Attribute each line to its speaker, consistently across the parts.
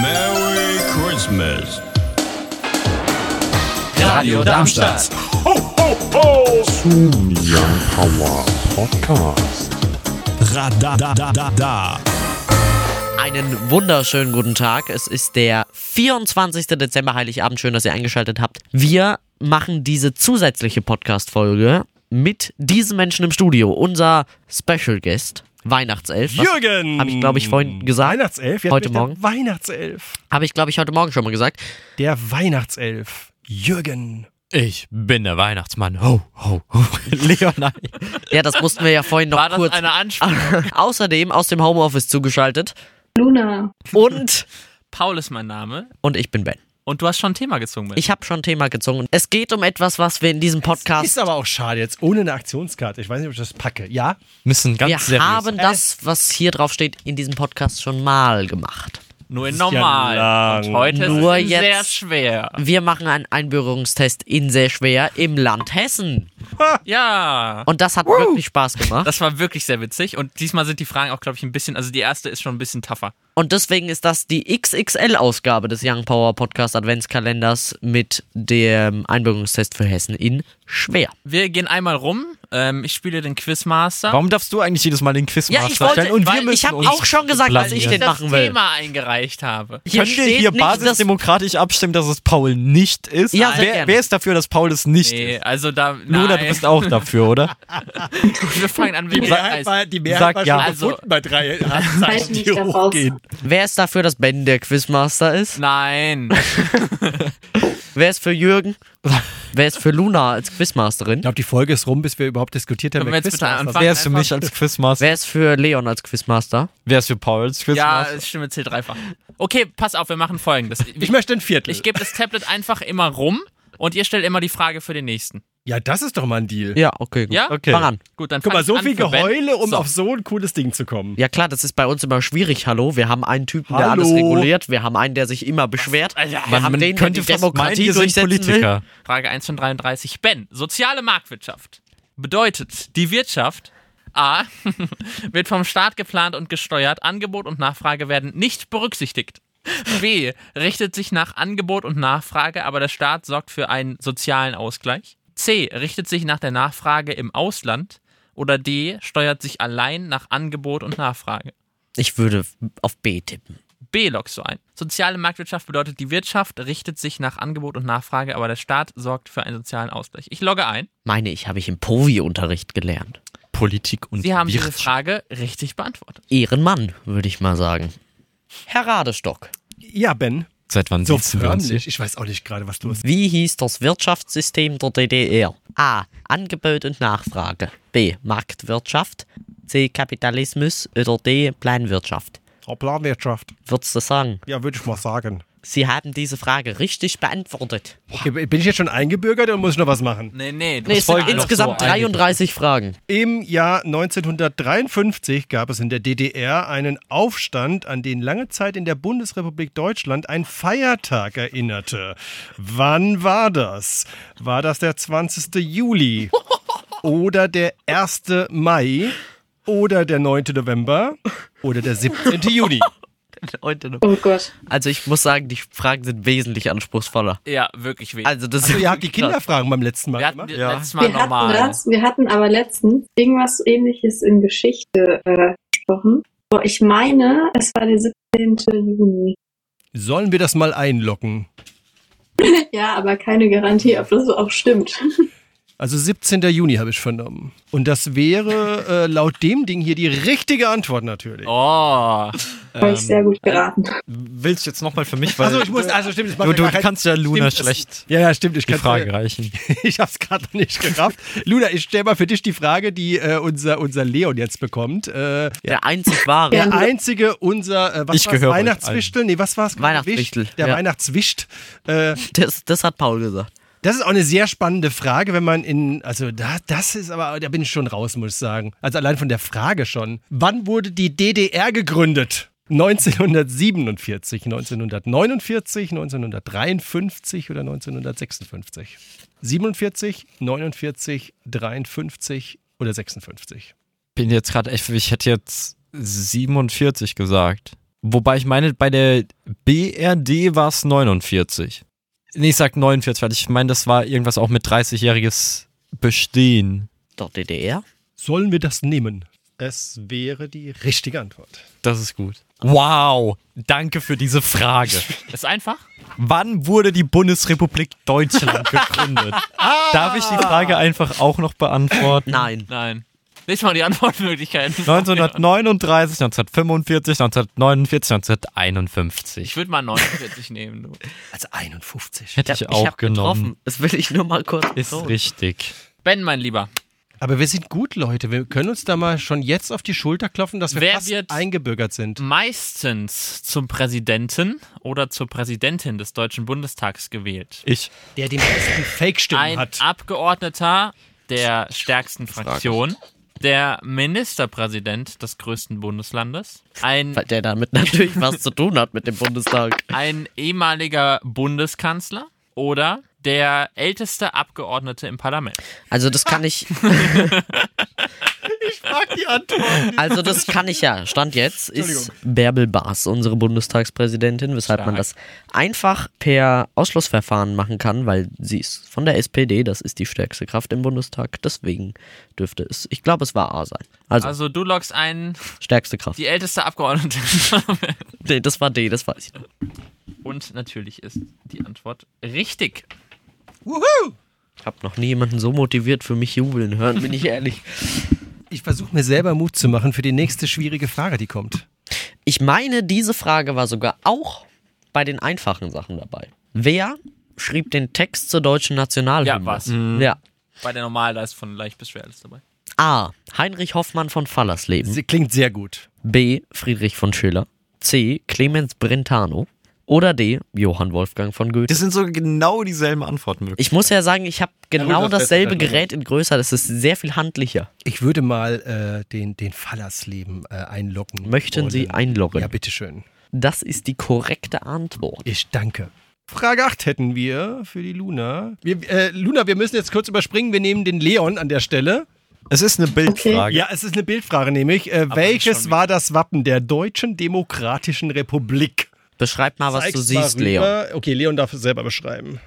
Speaker 1: Merry Christmas.
Speaker 2: Radio Darmstadt.
Speaker 3: Young Power Podcast.
Speaker 1: Radadadada.
Speaker 4: Einen wunderschönen guten Tag. Es ist der 24. Dezember, Heiligabend. Schön, dass ihr eingeschaltet habt. Wir machen diese zusätzliche Podcast-Folge mit diesem Menschen im Studio. Unser Special Guest, Weihnachtself.
Speaker 5: Jürgen!
Speaker 4: Hab ich, glaub ich, vorhin gesagt.
Speaker 5: Weihnachtself? Jetzt
Speaker 4: Heute Morgen.
Speaker 5: Der Weihnachtself.
Speaker 4: Habe ich, glaube ich, heute Morgen schon mal gesagt.
Speaker 5: Der Weihnachtself. Jürgen.
Speaker 2: Ich bin der Weihnachtsmann. Ho, ho, ho. Leon, nein.
Speaker 4: Ja, das mussten wir ja vorhin noch
Speaker 2: War das
Speaker 4: kurz.
Speaker 2: eine Anspielung?
Speaker 4: Außerdem aus dem Homeoffice zugeschaltet.
Speaker 6: Luna.
Speaker 4: Und,
Speaker 2: Paul ist mein Name.
Speaker 4: und ich bin Ben.
Speaker 2: Und du hast schon ein Thema gezogen, Ben.
Speaker 4: Ich habe schon ein Thema gezogen. Es geht um etwas, was wir in diesem Podcast
Speaker 5: Ist aber auch schade jetzt, ohne eine Aktionskarte. Ich weiß nicht, ob ich das packe. Ja?
Speaker 2: müssen ganz
Speaker 4: Wir
Speaker 2: seriös.
Speaker 4: haben das, was hier drauf steht, in diesem Podcast schon mal gemacht.
Speaker 2: Nur in
Speaker 5: ja
Speaker 2: normal.
Speaker 5: lang.
Speaker 2: Und heute
Speaker 4: Nur
Speaker 2: ist es
Speaker 4: jetzt-
Speaker 2: sehr schwer.
Speaker 4: Wir machen einen Einbürgerungstest in sehr schwer im Land Hessen.
Speaker 2: Ja.
Speaker 4: Und das hat wirklich Spaß gemacht.
Speaker 2: Das war wirklich sehr witzig. Und diesmal sind die Fragen auch, glaube ich, ein bisschen, also die erste ist schon ein bisschen tougher.
Speaker 4: Und deswegen ist das die XXL-Ausgabe des Young Power Podcast Adventskalenders mit dem Einbürgerungstest für Hessen in schwer.
Speaker 2: Wir gehen einmal rum. Ähm, ich spiele den Quizmaster.
Speaker 7: Warum darfst du eigentlich jedes Mal den Quizmaster
Speaker 4: Ja, ich wollte,
Speaker 7: stellen? Und wir
Speaker 4: weil
Speaker 7: müssen
Speaker 4: ich habe auch schon gesagt, dass ich den
Speaker 2: das
Speaker 4: machen will.
Speaker 2: Thema eingereicht habe.
Speaker 4: Hier
Speaker 7: Können wir hier
Speaker 4: nicht,
Speaker 7: basisdemokratisch abstimmen, dass es Paul nicht ist?
Speaker 4: Ja, sehr
Speaker 7: wer,
Speaker 4: gerne.
Speaker 7: wer ist dafür, dass Paul es nicht
Speaker 2: Nee,
Speaker 7: ist?
Speaker 2: also da.
Speaker 7: Luna,
Speaker 2: nein.
Speaker 7: du bist auch dafür, oder?
Speaker 2: Wir fangen an, wie
Speaker 5: Die Mehrheit war, die Mehrheit
Speaker 7: Sag
Speaker 5: war
Speaker 7: ja.
Speaker 5: schon
Speaker 2: Also-
Speaker 5: gefunden bei drei
Speaker 6: mich
Speaker 5: die hochgehen.
Speaker 4: Wer ist dafür, dass Ben der Quizmaster ist?
Speaker 2: Nein.
Speaker 4: Wer ist für Jürgen? Wer ist für Luna als Quizmasterin?
Speaker 5: Ich glaube, die Folge ist rum, bis wir überhaupt diskutiert haben. Wer
Speaker 7: ist für mich als Quizmaster?
Speaker 4: Wer ist für Leon als Quizmaster?
Speaker 7: Wer ist für Paul als
Speaker 2: Ja,
Speaker 7: Quizmaster?
Speaker 2: Stimme zählt dreifach. Okay, pass auf, wir machen folgendes.
Speaker 5: ist. Ich möchte ein Viertel.
Speaker 2: Ich gebe das Tablet einfach immer rum und ihr stellt immer die Frage für den nächsten.
Speaker 5: ja, das ist doch mal ein Deal.
Speaker 4: Ja, okay, gut.
Speaker 2: Ja?
Speaker 7: Okay.
Speaker 4: Fang an.
Speaker 2: Gut, dann
Speaker 5: Guck mal, so viel. Geheule, um
Speaker 2: so.
Speaker 5: auf so ein cooles Ding zu kommen.
Speaker 4: Ja klar, das ist bei uns immer schwierig, hallo. Wir haben einen Typen, der
Speaker 5: Hallo.
Speaker 4: alles reguliert. Wir haben einen, der sich immer beschwert.
Speaker 2: Alter,
Speaker 4: wir
Speaker 7: Man,
Speaker 4: haben
Speaker 7: man
Speaker 4: den, der
Speaker 7: könnte
Speaker 4: die
Speaker 7: meinen,
Speaker 4: Demokratie
Speaker 7: sind
Speaker 4: durchsetzen
Speaker 7: Politiker.
Speaker 2: Frage 1 von 33. Ben, soziale Marktwirtschaft bedeutet, die Wirtschaft A. wird vom Staat geplant und gesteuert, Angebot und Nachfrage werden nicht berücksichtigt. B. richtet sich nach Angebot und Nachfrage, aber der Staat sorgt für einen sozialen Ausgleich. C. richtet sich nach der Nachfrage im Ausland. Oder D. steuert sich allein nach Angebot und Nachfrage.
Speaker 4: Ich würde auf B tippen.
Speaker 2: B loggst du ein. Soziale Marktwirtschaft bedeutet, die Wirtschaft richtet sich nach Angebot und Nachfrage, aber der Staat sorgt für einen sozialen Ausgleich. Ich logge ein.
Speaker 4: Meine ich, habe ich im Povi-Unterricht gelernt.
Speaker 7: Politik und
Speaker 2: Sie haben diese
Speaker 7: Wirtschaft.
Speaker 2: Frage richtig beantwortet.
Speaker 4: Ehrenmann, würde ich mal sagen. Herr Radestock,
Speaker 5: Ja, Ben.
Speaker 7: Seit wann
Speaker 5: So
Speaker 7: sitzen wir uns hier?
Speaker 5: Ich weiß auch nicht gerade, was los ist.
Speaker 4: wie hieß das Wirtschaftssystem der DDR? A. Angebot und Nachfrage. B. Marktwirtschaft. C. Kapitalismus. Oder D. Planwirtschaft.
Speaker 5: Oh, Planwirtschaft.
Speaker 4: Würdest du sagen?
Speaker 5: Ja, würde ich mal sagen.
Speaker 4: Sie haben diese Frage richtig beantwortet.
Speaker 5: Okay, bin ich jetzt schon eingebürgert oder muss ich noch was machen?
Speaker 2: Nee, nee, du
Speaker 4: Nee, es sind insgesamt
Speaker 7: so einige.
Speaker 4: 33 Fragen.
Speaker 5: Im Jahr 1953 gab es in der DDR einen Aufstand, an den lange Zeit in der Bundesrepublik Deutschland ein Feiertag erinnerte. Wann war das? War das der 20. Juli oder der 1. Mai oder der 9. November oder der 17. Juni?
Speaker 6: Oh Gott.
Speaker 4: Also ich muss sagen, die Fragen sind wesentlich anspruchsrussvoller.
Speaker 2: Ja, wirklich wenig.
Speaker 4: Also das
Speaker 5: Also ihr habt die Kinderfragen beim letzten Mal
Speaker 2: wir hatten
Speaker 5: gemacht?
Speaker 2: ja. letztes Mal
Speaker 6: Wir hatten
Speaker 2: normal.
Speaker 6: das, wir hatten aber letztens irgendwas ähnliches in Geschichte äh, gesprochen. Boah, ich meine, es war der 17. Juni.
Speaker 5: Sollen wir das mal einloggen?
Speaker 6: Ja, aber keine Garantie, ob das auch stimmt.
Speaker 5: Also 17. Juni habe ich vernommen. Und das wäre äh, laut dem Ding hier die richtige Antwort natürlich.
Speaker 2: Oh.
Speaker 6: Habe ich sehr gut geraten.
Speaker 7: Willst du jetzt nochmal für mich? Weil
Speaker 5: Also ich muss, also stimmt, ich mach
Speaker 7: du, du kannst ja Luna
Speaker 5: stimmt,
Speaker 7: schlecht
Speaker 5: Ja, ja, stimmt, ich
Speaker 7: die
Speaker 5: kann
Speaker 7: Frage reichen.
Speaker 5: Ich habe es gerade nicht gerafft. Luna, ich stelle mal für dich die Frage, die äh, unser, unser Leon jetzt bekommt. Äh,
Speaker 4: der einzig wahre.
Speaker 6: Ja.
Speaker 5: der einzige, unser, äh, was Weihnachtswichtel? Nee, was war's?
Speaker 4: Weihnachtswichtel,
Speaker 5: Der
Speaker 4: ja.
Speaker 5: Weihnachtswischt. Äh,
Speaker 4: Das, das hat Paul gesagt.
Speaker 5: Das ist auch eine sehr spannende Frage, wenn man in, also da, das ist aber, da bin ich schon raus, muss ich sagen. Also allein von der Frage schon. Wann wurde die DDR gegründet? 1947, 1949, 1953 oder 1956? 47, 49, 53 oder 56?
Speaker 7: Bin jetzt gerade echt, ich hätte jetzt 47 gesagt. Wobei ich meine, bei der BRD war es 49. Nee, ich sag 49, weil ich meine, das war irgendwas auch mit 30-jähriges Bestehen.
Speaker 4: Doch, DDR?
Speaker 5: Sollen wir das nehmen? Es wäre die richtige Antwort.
Speaker 7: Das ist gut. Wow, danke für diese Frage.
Speaker 2: Ist einfach.
Speaker 7: Wann wurde die Bundesrepublik Deutschland gegründet? Darf ich die Frage einfach auch noch beantworten?
Speaker 4: Nein.
Speaker 2: Nein. Lies mal die Antwortmöglichkeiten.
Speaker 7: 1939, 1945, 1949,
Speaker 2: Ich
Speaker 7: 1951.
Speaker 2: würde mal 49 nehmen. Du.
Speaker 5: Also 51.
Speaker 7: Hätte
Speaker 4: Ich
Speaker 7: ich
Speaker 4: hab,
Speaker 7: auch
Speaker 4: ich hab getroffen.
Speaker 7: genommen.
Speaker 4: Das will ich nur mal kurz
Speaker 7: Ist
Speaker 4: betonen.
Speaker 7: richtig.
Speaker 2: Ben, mein Lieber.
Speaker 5: Aber wir sind gut, Leute. Wir können uns da mal schon jetzt auf die Schulter klopfen, dass wir
Speaker 2: Wer
Speaker 5: fast
Speaker 2: wird-
Speaker 5: eingebürgert sind.
Speaker 2: Meistens zum Präsidenten oder zur Präsidentin des Deutschen Bundestags gewählt.
Speaker 7: Ich.
Speaker 5: Der die meisten Fake-Stimmen
Speaker 2: Ein
Speaker 5: hat.
Speaker 2: Abgeordneter der stärksten Fraktion, der Ministerpräsident des größten Bundeslandes, ein,
Speaker 4: Weil der damit natürlich was zu tun hat mit dem Bundestag.
Speaker 2: ein ehemaliger Bundeskanzler oder der älteste Abgeordnete im Parlament.
Speaker 4: Also das kann ich,
Speaker 5: Frag die Antwort.
Speaker 4: also das kann ich ja. Stand jetzt ist Bärbel Baas unsere Bundestagspräsidentin, weshalb man das einfach per Ausschlussverfahren machen kann, weil sie ist von der SPD, das ist die stärkste Kraft im Bundestag. Deswegen dürfte es, ich glaube, es war A sein. Also,
Speaker 2: Also du loggst ein,
Speaker 4: stärkste Kraft.
Speaker 2: die älteste Abgeordnete.
Speaker 4: Nee, das war D, das weiß ich noch.
Speaker 2: Und natürlich ist die Antwort richtig.
Speaker 4: Ich habe noch nie jemanden so motiviert für mich jubeln hören, bin ich ehrlich.
Speaker 5: Ich versuche mir selber Mut zu machen für die nächste schwierige Frage, die kommt.
Speaker 4: Ich meine, diese Frage war sogar auch bei den einfachen Sachen dabei. Wer schrieb den Text zur deutschen Nationalhymne?
Speaker 2: Ja, was?
Speaker 4: Ja.
Speaker 2: Bei der Normal, da ist von leicht bis schwer alles dabei.
Speaker 4: A. Heinrich Hoffmann von Fallersleben.
Speaker 5: Sie klingt sehr gut.
Speaker 4: B. Friedrich von Schiller. C. Clemens Brentano. Oder D. Johann Wolfgang von Goethe.
Speaker 7: Das sind so genau dieselben Antwortmöglichkeiten.
Speaker 4: Ich muss ja sagen, ich habe genau
Speaker 5: das
Speaker 4: dasselbe. Gerät in größer. Das ist sehr viel handlicher.
Speaker 5: Ich würde mal äh, den, den Fallersleben äh, einloggen.
Speaker 4: Möchten Sie
Speaker 5: wollen.
Speaker 4: einloggen?
Speaker 5: Ja, bitteschön.
Speaker 4: Das ist die korrekte Antwort.
Speaker 5: Ich danke. Frage 8 hätten wir für die Luna. Wir, äh, Luna, wir müssen jetzt kurz überspringen. Wir nehmen den Leon an der Stelle.
Speaker 7: es ist eine Bildfrage.
Speaker 5: Ja, es ist eine Bildfrage nämlich. Äh, welches war das Wappen der Deutschen Demokratischen Republik?
Speaker 4: Beschreib mal, was du
Speaker 5: Zeig's mal
Speaker 4: siehst, Leon.
Speaker 5: Okay, Leon darf es selber beschreiben.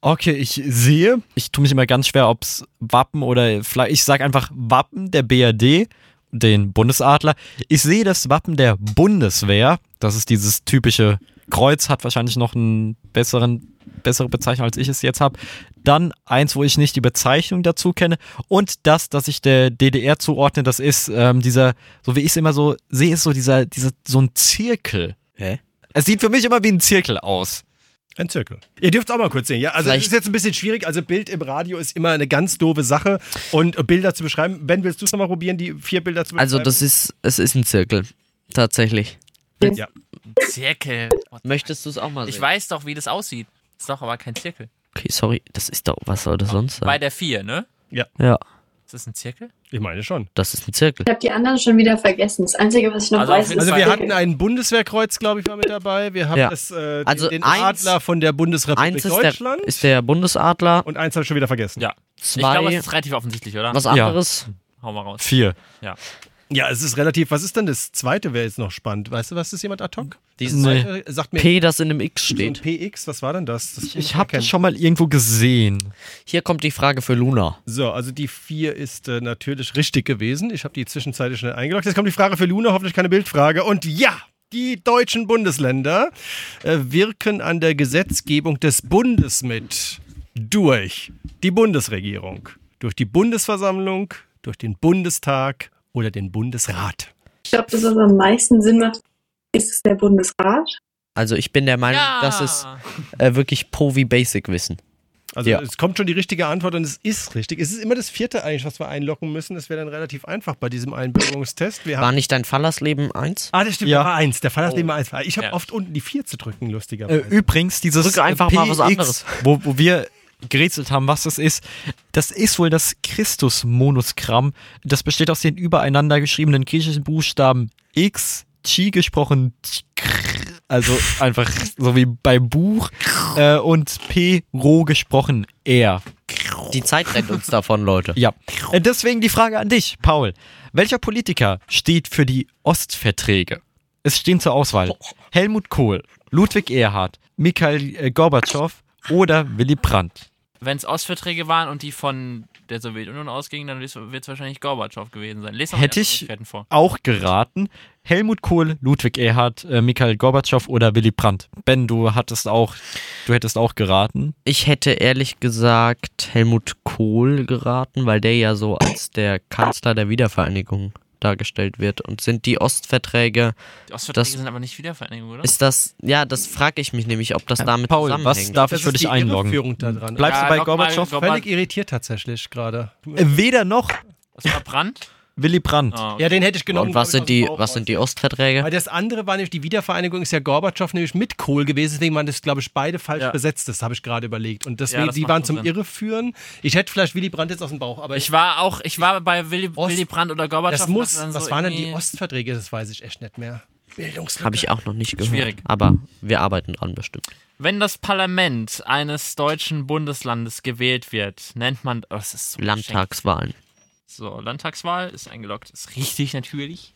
Speaker 7: Okay, ich sehe, ich tue mich immer ganz schwer, ob es Wappen oder vielleicht, ich sage einfach Wappen der BRD, den Bundesadler. Ich sehe das Wappen der Bundeswehr. Das ist dieses typische Kreuz, hat wahrscheinlich noch einen besseren, bessere Bezeichnung, als ich es jetzt habe. Dann eins, wo ich nicht die Bezeichnung dazu kenne. Und das, das ich der DDR zuordne, das ist ähm, dieser, so wie ich es immer so sehe, ist so dieser, dieser, so ein Zirkel.
Speaker 4: Hä?
Speaker 7: Es sieht für mich immer wie ein Zirkel aus.
Speaker 5: Ein Zirkel. Ihr dürft es auch mal kurz sehen. Ja, also es ist jetzt ein bisschen schwierig. Also Bild im Radio ist immer eine ganz doofe Sache und Bilder zu beschreiben. Ben, willst du es nochmal probieren, die vier Bilder zu beschreiben?
Speaker 4: Also, das ist, es ist ein Zirkel. Tatsächlich.
Speaker 5: Ja.
Speaker 2: Zirkel.
Speaker 4: Möchtest du es auch mal sehen?
Speaker 2: Ich weiß doch, wie das aussieht. Ist doch aber kein Zirkel.
Speaker 4: Okay, sorry, das ist doch, was soll das sonst
Speaker 2: Bei
Speaker 4: sein?
Speaker 2: der 4, ne?
Speaker 4: Ja,
Speaker 2: Ist das ein Zirkel?
Speaker 5: Ich meine schon.
Speaker 4: das ist ein Zirkel.
Speaker 6: Ich habe die anderen schon wieder vergessen. Das Einzige, was ich noch
Speaker 2: Also
Speaker 6: weiß, ist
Speaker 5: Also wir hatten ein Bundeswehrkreuz, glaube ich, war mit dabei. Wir haben
Speaker 4: Ja.
Speaker 5: das, äh, den,
Speaker 4: Also
Speaker 5: den
Speaker 4: eins-
Speaker 5: Adler von der Bundesrepublik
Speaker 4: Eins ist der,
Speaker 5: Deutschland.
Speaker 4: ist der Bundesadler,
Speaker 5: und eins habe ich schon wieder vergessen.
Speaker 2: Ja. Ich glaube,
Speaker 4: zwei,
Speaker 2: es ist relativ offensichtlich, oder?
Speaker 4: was anderes.
Speaker 2: Hau mal raus.
Speaker 7: Vier.
Speaker 5: Ja, es ist relativ. Was ist denn das zweite, wäre jetzt noch spannend. Weißt du, was ist jemand ad hoc?
Speaker 4: Dieses
Speaker 7: Nee.
Speaker 5: Zweite, sagt mir
Speaker 4: P, das in einem X
Speaker 5: so
Speaker 4: steht.
Speaker 5: PX, was war denn das? das
Speaker 7: Ich habe das schon mal irgendwo gesehen.
Speaker 4: Hier kommt die Frage für Luna.
Speaker 5: So, also die 4 ist äh, natürlich richtig gewesen. Ich habe die zwischenzeitlich schnell eingeloggt. Jetzt kommt die Frage für Luna, hoffentlich keine Bildfrage. Und ja, die deutschen Bundesländer äh, wirken an der Gesetzgebung des Bundes mit. Durch die Bundesregierung, durch die Bundesversammlung, durch den Bundestag oder den Bundesrat.
Speaker 6: Ich glaube, das, was am meisten Sinn macht, ist es der Bundesrat.
Speaker 4: Also ich bin der Meinung,
Speaker 2: Ja.
Speaker 4: das ist äh, wirklich Pro wie Basic Wissen.
Speaker 5: Also
Speaker 4: Ja.
Speaker 5: es kommt schon die richtige Antwort und es ist richtig. Es ist immer das vierte eigentlich, was wir einloggen müssen. Das wäre dann relativ einfach bei diesem Einbürgerungstest. Wir
Speaker 4: War nicht dein Fallersleben eins?
Speaker 5: Ah, das stimmt,
Speaker 7: Ja.
Speaker 5: war eins. Der Fall ist Leben eins. Ich habe
Speaker 2: Ja.
Speaker 5: oft unten die vier zu drücken,
Speaker 7: Äh,
Speaker 5: lustigerweise.
Speaker 7: übrigens, dieses
Speaker 4: Drücke einfach mal was anderes.
Speaker 7: Wo, wo wir gerätselt haben, was das ist, das ist wohl das Christus-Monogramm. Das besteht aus den übereinander geschriebenen griechischen Buchstaben X, Chi gesprochen, also einfach so wie beim Buch, äh, und P, Ro gesprochen, R.
Speaker 4: Die Zeit rennt uns davon, Leute.
Speaker 7: Ja, Äh, deswegen die Frage an dich, Paul. Welcher Politiker steht für die Ostverträge? Es stehen zur Auswahl Helmut Kohl, Ludwig Erhard, Mikhail äh, Gorbatschow oder Willy Brandt.
Speaker 2: Wenn es Ostverträge waren und die von der Sowjetunion ausgingen, dann wird es wahrscheinlich Gorbatschow gewesen sein. Lest
Speaker 7: Hätte ich-. Auch geraten Helmut Kohl, Ludwig Erhard, äh, Mikhail Gorbatschow oder Willy Brandt. Ben, du hattest auch, du hättest auch geraten.
Speaker 4: Ich hätte ehrlich gesagt Helmut Kohl geraten, weil der ja so als der Kanzler der Wiedervereinigung dargestellt wird. Und sind die Ostverträge,
Speaker 2: Die Ostverträge
Speaker 4: das-
Speaker 2: sind aber nicht Wiedervereinigung, oder?
Speaker 4: ist das, ja, das frage ich mich nämlich, ob das damit
Speaker 7: Paul, was
Speaker 4: zusammenhängt.
Speaker 7: darf
Speaker 5: Das
Speaker 7: ich für dich
Speaker 5: die
Speaker 7: einloggen?
Speaker 5: Irreführung da dran.
Speaker 7: Bleibst
Speaker 2: Ja,
Speaker 7: du bei Gorbatschow?
Speaker 2: Gorba-
Speaker 5: Völlig irritiert tatsächlich gerade.
Speaker 7: Äh, weder noch
Speaker 2: Was war Brandt?
Speaker 7: Willy Brandt.
Speaker 2: Ah, okay.
Speaker 5: Ja, den hätte ich genommen.
Speaker 4: Und was
Speaker 5: ich,
Speaker 4: sind die, was sind die. Ostverträge?
Speaker 5: Weil das andere war nämlich, die Wiedervereinigung ist ja Gorbatschow nämlich mit Kohl gewesen, deswegen waren das, glaube ich, beide falsch
Speaker 2: Ja.
Speaker 5: besetzt. Das habe ich gerade überlegt. Und deswegen,
Speaker 2: Ja, das
Speaker 5: die waren zum
Speaker 2: Sinn.
Speaker 5: Irreführen. Ich hätte vielleicht Willy Brandt jetzt aus dem Bauch, aber
Speaker 2: Ich war auch, ich war bei Willy,
Speaker 5: Ost-
Speaker 2: Willy Brandt oder Gorbatschow.
Speaker 5: das muss,
Speaker 2: dachte dann
Speaker 5: was
Speaker 2: so
Speaker 5: waren denn die Ostverträge? Das weiß ich echt nicht mehr. Bildungslücke.
Speaker 4: Habe ich auch noch nicht gehört.
Speaker 2: Schwierig.
Speaker 4: Aber wir arbeiten dran bestimmt.
Speaker 2: Wenn das Parlament eines deutschen Bundeslandes gewählt wird, nennt man. Oh, das ist so
Speaker 4: Landtagswahlen.
Speaker 2: geschenkt. So, Landtagswahl ist eingeloggt. Ist richtig natürlich.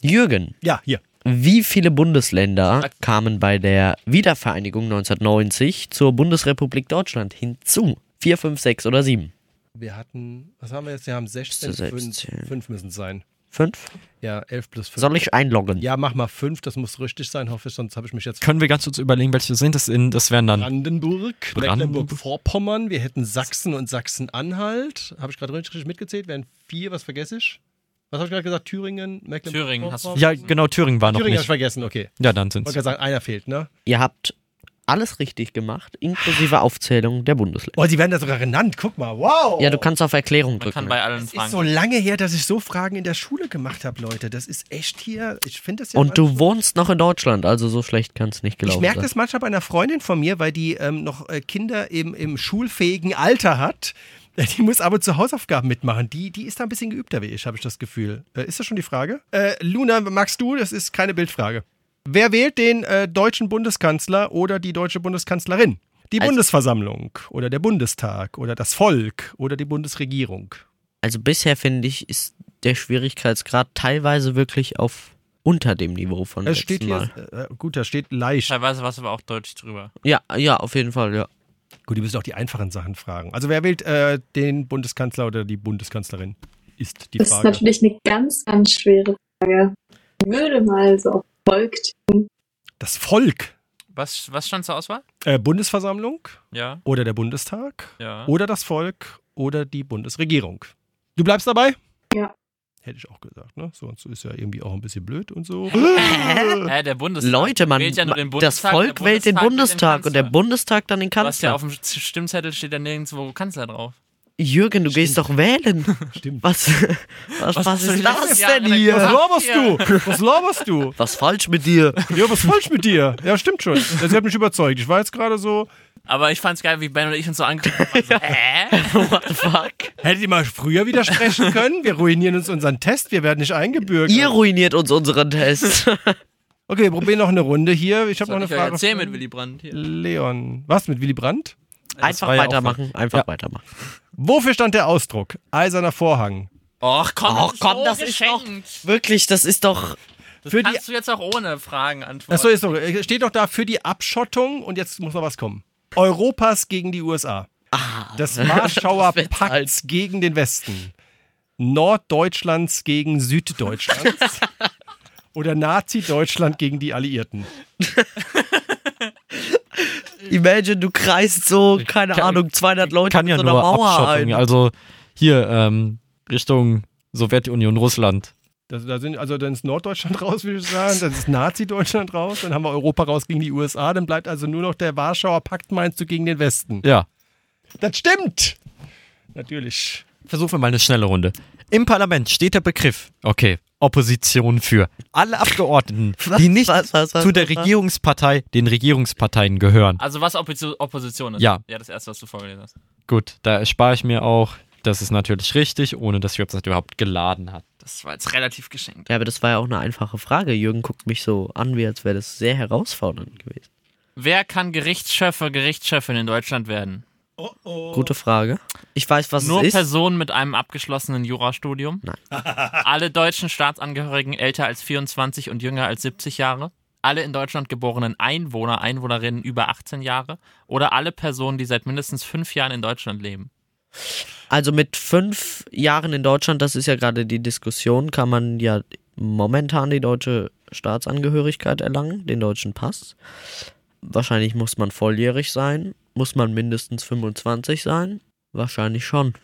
Speaker 4: Jürgen,
Speaker 5: Ja, hier.
Speaker 4: wie viele Bundesländer kamen bei der Wiedervereinigung 1990 zur Bundesrepublik Deutschland hinzu? Vier, fünf, sechs oder sieben?
Speaker 5: Wir hatten, was haben wir jetzt? Wir haben 16,
Speaker 4: Musst du selbst
Speaker 5: 5,
Speaker 4: zählen.
Speaker 5: 5 müssen es sein.
Speaker 4: Fünf?
Speaker 5: Ja, 11 plus 5.
Speaker 4: Soll ich einloggen?
Speaker 5: Ja, mach mal 5, das muss richtig sein, hoffe ich, sonst habe ich mich jetzt
Speaker 7: Können wir ganz kurz überlegen, welche sind das? In, das wären dann
Speaker 5: Brandenburg,
Speaker 7: Brandenburg.
Speaker 5: Mecklenburg-Vorpommern, wir hätten Sachsen und Sachsen-Anhalt. Habe ich gerade richtig mitgezählt? Wären vier, was vergesse ich? Was habe ich gerade gesagt? Thüringen, Mecklenburg-Vorpommern?
Speaker 2: Thüringen hast du-
Speaker 7: Ja, genau, Thüringen war noch
Speaker 5: Thüringen habe ich
Speaker 7: nicht.
Speaker 5: vergessen, okay.
Speaker 7: Ja, dann
Speaker 5: Ich
Speaker 7: sind's.
Speaker 5: wollte gerade sagen, einer fehlt, ne?
Speaker 4: Ihr habt alles richtig gemacht, inklusive Aufzählung der Bundesländer.
Speaker 5: Oh, die werden da sogar genannt, guck mal, wow!
Speaker 4: Ja, du kannst auf Erklärung
Speaker 2: Man
Speaker 4: drücken.
Speaker 2: kann bei allen
Speaker 5: das ist
Speaker 2: fragen.
Speaker 5: so lange her, dass ich so Fragen in der Schule gemacht habe, Leute. Das ist echt hier, ich finde das ja
Speaker 4: Und du wohnst noch in Deutschland, also so schlecht kann es nicht gelaufen
Speaker 5: Ich merke das manchmal bei einer Freundin von mir, weil die ähm, noch äh, Kinder im, im schulfähigen Alter hat. Die muss aber zu Hausaufgaben mitmachen. Die, die ist da ein bisschen geübter wie ich, habe ich das Gefühl. Äh, ist das schon die Frage? Äh, Luna, magst du? Das ist keine Bildfrage. Wer wählt den äh, deutschen Bundeskanzler oder die deutsche Bundeskanzlerin? Die
Speaker 4: Also-
Speaker 5: Bundesversammlung oder der Bundestag oder das Volk oder die Bundesregierung.
Speaker 4: Also bisher finde ich, ist der Schwierigkeitsgrad teilweise wirklich auf unter dem Niveau von
Speaker 5: Es steht
Speaker 4: Mal.
Speaker 5: hier, äh, gut, da steht leicht.
Speaker 2: Teilweise war es aber auch deutlich drüber.
Speaker 4: Ja, ja, auf jeden Fall, ja.
Speaker 5: Gut, die müssen auch die einfachen Sachen fragen. Also wer wählt äh, den Bundeskanzler oder die Bundeskanzlerin? Ist die
Speaker 6: Das ist
Speaker 5: Frage.
Speaker 6: natürlich eine ganz, ganz schwere Frage. Ich würde mal so auf Volk tippen.
Speaker 5: Das Volk.
Speaker 2: Was, was stand zur Auswahl?
Speaker 5: Äh, Bundesversammlung
Speaker 2: Ja,
Speaker 5: oder der Bundestag
Speaker 2: ja.
Speaker 5: oder das Volk oder die Bundesregierung. Du bleibst dabei?
Speaker 6: Ja.
Speaker 5: Hätte ich auch gesagt, ne? Sonst ist ja irgendwie auch ein bisschen blöd und so.
Speaker 2: Hä, der Bundestag.
Speaker 4: Leute, man,
Speaker 2: wählt ja nur den
Speaker 4: das
Speaker 2: Bundestag,
Speaker 4: Volk
Speaker 2: der
Speaker 4: wählt den Bundestag und der
Speaker 2: Kanzler.
Speaker 4: Bundestag dann den
Speaker 2: Du hast ja
Speaker 4: Kanzler.
Speaker 2: auf dem Stimmzettel steht ja nirgendwo Kanzler drauf.
Speaker 4: Jürgen, du gehst doch wählen.
Speaker 5: Stimmt.
Speaker 4: Was, was, was,
Speaker 2: Was
Speaker 4: ist das
Speaker 2: das
Speaker 4: denn
Speaker 2: Jahre
Speaker 4: hier?
Speaker 5: Was laberst du? Was laberst du?
Speaker 4: Was falsch mit dir?
Speaker 5: Ja, was falsch mit dir? Ja, stimmt schon. Das hat mich überzeugt. Ich war jetzt gerade so.
Speaker 2: Aber ich fand's geil, wie Ben und ich uns so angeguckt haben. So, Hä?
Speaker 4: What the fuck?
Speaker 5: Hättet ihr mal früher widersprechen können? Wir ruinieren uns unseren Test. Wir werden nicht eingebürgert.
Speaker 4: Ihr ruiniert uns unseren Test.
Speaker 5: Okay, wir probieren noch eine Runde hier. Ich habe noch eine
Speaker 2: ich
Speaker 5: Frage.
Speaker 2: erzählen
Speaker 5: von
Speaker 2: mit Willy Brandt hier?
Speaker 5: Leon. Was mit Willy Brandt?
Speaker 4: Einfach
Speaker 7: ja
Speaker 4: weitermachen, einfach weitermachen.
Speaker 5: Wofür stand der Ausdruck? Eiserner Vorhang.
Speaker 2: Och, komm,
Speaker 4: Och,
Speaker 2: das
Speaker 4: komm,
Speaker 2: so
Speaker 4: das ist doch-
Speaker 2: geschenkt.
Speaker 4: Wirklich, das ist doch.
Speaker 2: Das
Speaker 5: für die-
Speaker 2: kannst du jetzt auch ohne Fragen antworten.
Speaker 5: Achso, ist so. äh, Steht doch da für die Abschottung und jetzt muss noch was kommen. Europas gegen die USA. Des Warschauer
Speaker 4: das wird's
Speaker 5: Pakts gegen den Westen. Norddeutschlands gegen Süddeutschlands. Oder Nazi-Deutschland gegen die Alliierten.
Speaker 4: Imagine, du kreist so, keine
Speaker 7: Kann-
Speaker 4: Ahnung, 200 Leute
Speaker 7: Kann ja
Speaker 4: in so einer
Speaker 7: nur
Speaker 4: Mauer
Speaker 7: Abschottung.
Speaker 4: ein.
Speaker 7: Also hier ähm, Richtung Sowjetunion, Russland.
Speaker 5: Das, da sind, also dann ist Norddeutschland raus, würde ich sagen. Dann ist Nazi-Deutschland raus. Dann haben wir Europa raus gegen die USA. Dann bleibt also nur noch der Warschauer Pakt, meinst du, gegen den Westen.
Speaker 7: Ja.
Speaker 5: Das stimmt. Natürlich.
Speaker 7: Versuchen wir mal eine schnelle Runde. Im Parlament steht der Begriff, okay, Opposition für alle Abgeordneten, die nicht
Speaker 4: was, was, was,
Speaker 7: zu der
Speaker 4: was, was?
Speaker 7: Regierungspartei, den Regierungsparteien gehören.
Speaker 2: Also was Opposi- Opposition ist.
Speaker 7: Ja.
Speaker 2: Ja, das erste, was du vorgelesen hast.
Speaker 7: Gut, da erspare ich mir auch. Das ist natürlich richtig, ohne dass die Website überhaupt geladen hat.
Speaker 2: Das war jetzt relativ geschenkt.
Speaker 4: Ja, aber das war ja auch eine einfache Frage. Jürgen guckt mich so an, wie als wäre das sehr herausfordernd gewesen.
Speaker 2: Wer kann Gerichtschef oder Gerichtschefin in Deutschland werden?
Speaker 5: Oh, oh.
Speaker 4: Gute Frage. Ich weiß, was
Speaker 2: Nur
Speaker 4: es ist.
Speaker 2: Personen mit einem abgeschlossenen Jurastudium.
Speaker 4: Nein.
Speaker 2: Alle deutschen Staatsangehörigen älter als 24 und jünger als 70 Jahre. Alle in Deutschland geborenen Einwohner, Einwohnerinnen über 18 Jahre. Oder alle Personen, die seit mindestens fünf Jahren in Deutschland leben.
Speaker 4: Also mit fünf Jahren in Deutschland, das ist ja gerade die Diskussion, kann man ja momentan die deutsche Staatsangehörigkeit erlangen, den deutschen Pass. Wahrscheinlich muss man volljährig sein. Muss man mindestens 25 sein? Wahrscheinlich schon.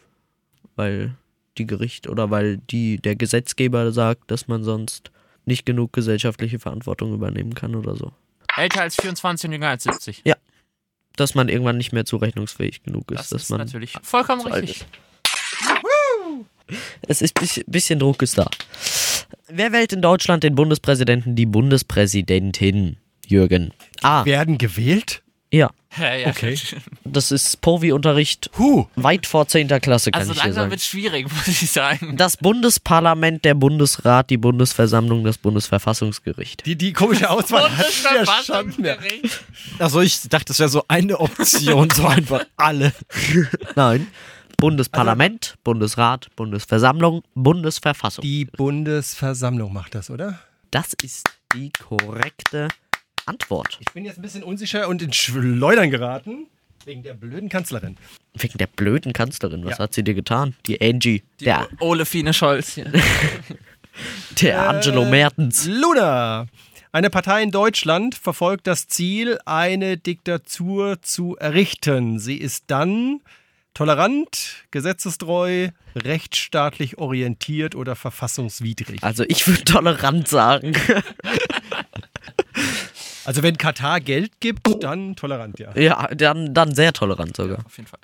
Speaker 4: Weil die Gericht oder weil die, der Gesetzgeber sagt, dass man sonst nicht genug gesellschaftliche Verantwortung übernehmen kann oder so.
Speaker 2: Älter als 24 und jünger als 70.
Speaker 4: Dass man irgendwann nicht mehr zurechnungsfähig genug ist,
Speaker 2: Das
Speaker 4: dass
Speaker 2: ist
Speaker 4: man
Speaker 2: natürlich vollkommen
Speaker 4: zu alt
Speaker 2: richtig.
Speaker 4: Es ist bisschen, bisschen Druck ist da. Wer wählt in Deutschland den Bundespräsidenten, die Bundespräsidentin? Jürgen. Ah,
Speaker 5: Werden gewählt?
Speaker 4: Ja.
Speaker 2: Ja, ja.
Speaker 5: Okay.
Speaker 4: Das ist Povi-Unterricht weit vor 10. Klasse, kann
Speaker 2: Also
Speaker 4: ich dir
Speaker 2: langsam
Speaker 4: sagen.
Speaker 2: wird schwierig, muss ich sagen.
Speaker 4: Das Bundesparlament, der Bundesrat, die Bundesversammlung, das Bundesverfassungsgericht.
Speaker 5: Die, die komische Auswahl hat ja.
Speaker 2: Bundesverfassungsgericht.
Speaker 7: Also ich dachte, das wäre so eine Option, so einfach alle.
Speaker 4: Nein. Bundesparlament, Bundesrat, Bundesversammlung, Bundesverfassung.
Speaker 5: Die Bundesversammlung macht das, oder?
Speaker 4: das ist die korrekte Antwort.
Speaker 5: Ich bin jetzt ein bisschen unsicher und in Schleudern geraten. Wegen der blöden Kanzlerin.
Speaker 4: Wegen der blöden Kanzlerin. Was
Speaker 5: Ja.
Speaker 4: hat sie dir getan? Die Angie. Der,
Speaker 2: Ole Fine Scholz hier.
Speaker 4: der Angelo Mertens.
Speaker 5: Luna. Eine Partei in Deutschland verfolgt das Ziel, eine Diktatur zu errichten. Sie ist dann tolerant, gesetzestreu, rechtsstaatlich orientiert oder verfassungswidrig.
Speaker 4: Also ich würde tolerant sagen.
Speaker 5: Also wenn Katar Geld gibt, dann tolerant, ja.
Speaker 4: ja, dann, dann sehr tolerant sogar.
Speaker 2: Auf jeden Fall.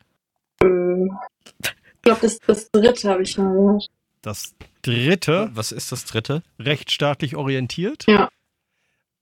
Speaker 6: Ich glaube, das, das dritte habe ich mal gehört.
Speaker 5: Das dritte,
Speaker 7: Was ist das dritte?
Speaker 5: rechtsstaatlich orientiert.
Speaker 6: Ja.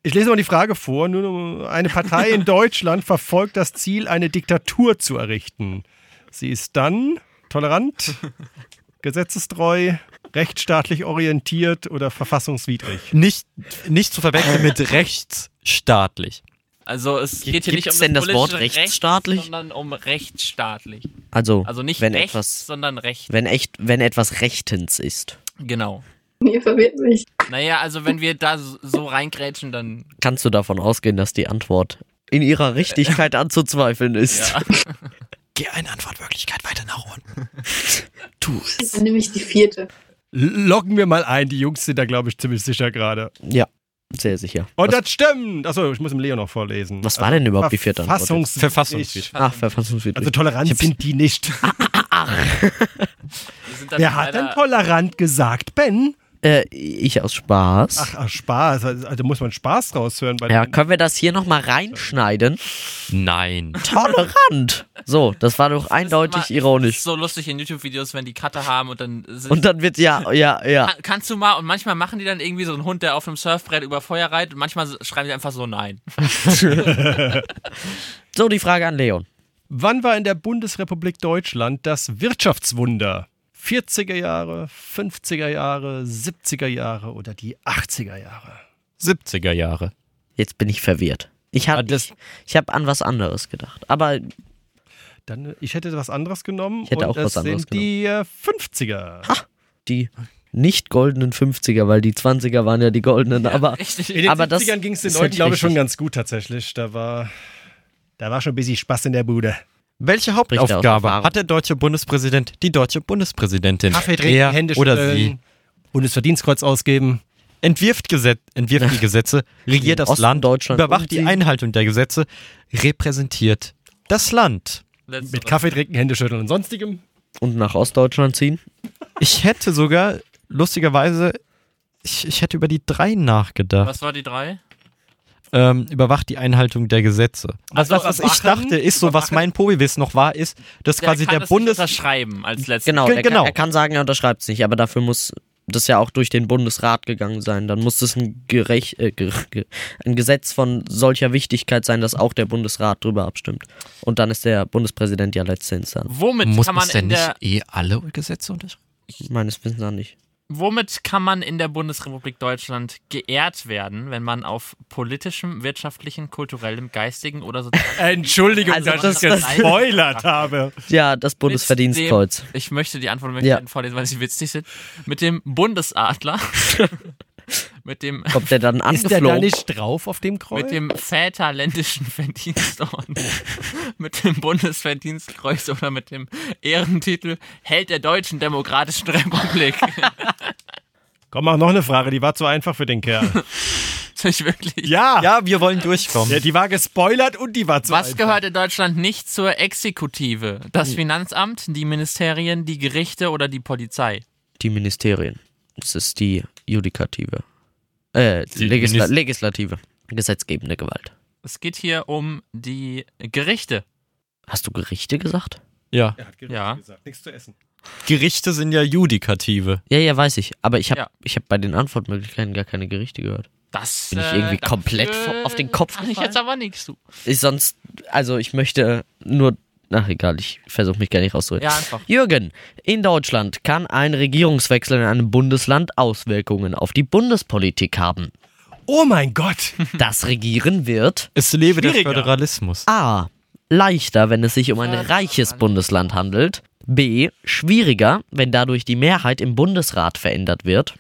Speaker 5: Ich lese mal die Frage vor. Nur eine Partei in Deutschland verfolgt das Ziel, eine Diktatur zu errichten. Sie ist dann tolerant, gesetzestreu, rechtsstaatlich orientiert oder verfassungswidrig.
Speaker 7: Nicht, nicht zu verwechseln mit rechtsstaatlich.
Speaker 2: Also es geht hier nicht um
Speaker 4: denn das Wort rechtsstaatlich?
Speaker 2: Recht, sondern um rechtsstaatlich.
Speaker 4: Also,
Speaker 2: Also nicht
Speaker 4: wenn
Speaker 2: rechts,
Speaker 4: etwas,
Speaker 2: sondern recht.
Speaker 4: wenn echt, wenn etwas rechtens ist.
Speaker 2: Genau.
Speaker 6: Ihr verwirrt mich.
Speaker 2: Naja, also wenn wir da so- so reingrätschen, dann
Speaker 4: Kannst du davon ausgehen, dass die Antwort in ihrer Richtigkeit anzuzweifeln ist?
Speaker 2: ja.
Speaker 7: Geh eine Antwortmöglichkeit weiter nach unten.
Speaker 4: Tu es.
Speaker 6: Dann nehme ich die vierte.
Speaker 5: Loggen wir mal ein. Die Jungs sind da, glaube ich, ziemlich sicher gerade.
Speaker 4: Ja, sehr sicher.
Speaker 5: Und
Speaker 4: was,
Speaker 5: das stimmt. Achso, ich muss dem Leo noch vorlesen.
Speaker 4: was war denn überhaupt die vierte?
Speaker 5: Verfassungs
Speaker 7: Verfassungswidrig.
Speaker 4: Ach, verfassungswidrig.
Speaker 5: Also tolerant sind die nicht.
Speaker 2: Wir sind dann
Speaker 5: Wer hat denn tolerant gesagt? Ben?
Speaker 4: Äh, ich aus Spaß.
Speaker 5: Ach, ach Spaß. Also also muss man Spaß raushören. Bei
Speaker 4: ja, können wir das hier nochmal reinschneiden?
Speaker 7: Nein.
Speaker 4: Tolerant! So, das war doch
Speaker 2: Das ist
Speaker 4: eindeutig
Speaker 2: immer-
Speaker 4: ironisch.
Speaker 2: So lustig in YouTube-Videos, wenn die Cutter haben und dann sind,
Speaker 4: Und dann wird ja, ja, ja.
Speaker 2: Kann- Kannst du mal, und manchmal machen die dann irgendwie so einen Hund, der auf einem Surfbrett über Feuer reitet, und manchmal schreiben die einfach so Nein.
Speaker 4: So, die Frage an Leon.
Speaker 5: Wann war in der Bundesrepublik Deutschland das Wirtschaftswunder? 40er Jahre, 50er Jahre, 70er Jahre oder die 80er Jahre?
Speaker 7: 70er Jahre.
Speaker 4: Jetzt bin ich verwirrt. Ich
Speaker 7: Ah,
Speaker 4: habe
Speaker 7: das-
Speaker 4: ich, ich hab an was anderes gedacht. Aber
Speaker 5: Dann, ich hätte was anderes genommen.
Speaker 4: Ich hätte
Speaker 5: und
Speaker 4: auch was
Speaker 5: es
Speaker 4: anderes
Speaker 5: sind die äh, 50er.
Speaker 4: die nicht goldenen 50er, weil die 20er waren ja die goldenen, aber
Speaker 2: Richtig.
Speaker 5: In den
Speaker 4: Aber das
Speaker 5: 70ern ging es den Leuten, glaube ich, schon ganz gut tatsächlich. Da war, da war schon ein bisschen Spaß in der Bude.
Speaker 7: Welche Hauptaufgabe hat der deutsche Bundespräsident, die deutsche Bundespräsidentin?
Speaker 5: Kaffee trinken,
Speaker 7: er
Speaker 5: Hände
Speaker 7: oder
Speaker 5: schütteln,
Speaker 7: sie
Speaker 5: Bundesverdienstkreuz ausgeben.
Speaker 7: entwirft, Gesetz, entwirft die Gesetze, regiert das
Speaker 4: Osten
Speaker 7: Land,
Speaker 4: Deutschland
Speaker 7: überwacht die. Einhaltung der Gesetze, repräsentiert das Land.
Speaker 2: Letzteres.
Speaker 5: Mit Kaffee trinken, Hände schütteln und sonstigem.
Speaker 4: und nach Ostdeutschland ziehen.
Speaker 7: Ich hätte sogar, lustigerweise, ich, ich hätte über die drei nachgedacht.
Speaker 2: Was war die drei?
Speaker 7: Ähm, überwacht die Einhaltung der Gesetze. Also,
Speaker 5: Also
Speaker 7: das, was ich dachte, ist so, was mein Povi-Wissen noch war, ist, dass quasi
Speaker 2: kann
Speaker 7: der
Speaker 2: das
Speaker 7: Bundes...
Speaker 2: nicht unterschreiben als letztes.
Speaker 4: Genau,
Speaker 7: Ge-
Speaker 4: er,
Speaker 7: genau.
Speaker 4: Kann, er kann sagen, er unterschreibt es nicht, aber dafür muss das ja auch durch den Bundesrat gegangen sein. Dann muss das ein, Gerech, äh, ein Gesetz von solcher Wichtigkeit sein, dass auch der Bundesrat drüber abstimmt. Und dann ist der Bundespräsident ja letzte Instanz.
Speaker 2: Womit
Speaker 7: Muss
Speaker 2: kann man
Speaker 7: es denn
Speaker 2: in der.
Speaker 7: nicht eh alle Gesetze unterschreiben?
Speaker 4: Meines Wissens nach nicht.
Speaker 2: Womit kann man in der Bundesrepublik Deutschland geehrt werden, wenn man auf politischem, wirtschaftlichen, kulturellem, geistigen oder sozialen
Speaker 5: Entschuldigung,
Speaker 4: Also
Speaker 5: dass
Speaker 4: das-
Speaker 5: ich
Speaker 4: das-
Speaker 5: gespoilert habe.
Speaker 4: Ja, das Bundesverdienstkreuz.
Speaker 2: Dem, ich möchte die Antworten
Speaker 4: Ja.
Speaker 2: vorlesen, weil sie witzig sind. Mit dem Bundesadler, mit dem
Speaker 4: Kommt der dann
Speaker 5: Ist der da
Speaker 4: angeflogen?
Speaker 5: nicht drauf auf dem Kreuz?
Speaker 2: mit dem väterländischen Verdienstorden, mit dem Bundesverdienstkreuz oder mit dem Ehrentitel Held der Deutschen Demokratischen Republik.
Speaker 5: Komm, mach noch eine Frage, die war zu einfach für den Kerl.
Speaker 2: Soll ich wirklich?
Speaker 5: Ja,
Speaker 7: Ja, wir wollen durchkommen.
Speaker 5: ja die war gespoilert und die war zu
Speaker 2: Was
Speaker 5: einfach.
Speaker 2: gehört in Deutschland nicht zur Exekutive? Das Finanzamt, die Ministerien, die Gerichte oder die Polizei?
Speaker 4: Die Ministerien. Das ist die Judikative. Äh,
Speaker 7: Die
Speaker 4: Legisla Legislative. Gesetzgebende Gewalt.
Speaker 2: Es geht hier um die Gerichte.
Speaker 4: Hast du Gerichte gesagt?
Speaker 7: Ja.
Speaker 5: Er hat Gericht
Speaker 2: Ja.
Speaker 5: gesagt, nichts zu essen.
Speaker 7: Gerichte sind ja Judikative.
Speaker 4: Ja, ja, weiß ich. Aber ich habe
Speaker 2: Ja.
Speaker 4: ich hab bei den Antwortmöglichkeiten gar keine Gerichte gehört.
Speaker 2: Das
Speaker 4: Bin ich
Speaker 2: äh,
Speaker 4: irgendwie
Speaker 2: dafür
Speaker 4: komplett auf den Kopf
Speaker 2: Kann ich
Speaker 4: gefallen?
Speaker 2: jetzt aber nichts zu.
Speaker 4: Ich sonst, also ich möchte nur, ach egal, ich versuche mich gar nicht rauszureden.
Speaker 2: Ja, einfach.
Speaker 4: Jürgen, in Deutschland kann ein Regierungswechsel in einem Bundesland Auswirkungen auf die Bundespolitik haben.
Speaker 5: Oh mein Gott!
Speaker 4: Das Regieren wird
Speaker 7: Es lebe der
Speaker 5: Schwieriger.
Speaker 7: Föderalismus.
Speaker 4: A. Leichter, wenn es sich um ein reiches Bundesland handelt. B. Schwieriger, wenn dadurch die Mehrheit im Bundesrat verändert wird.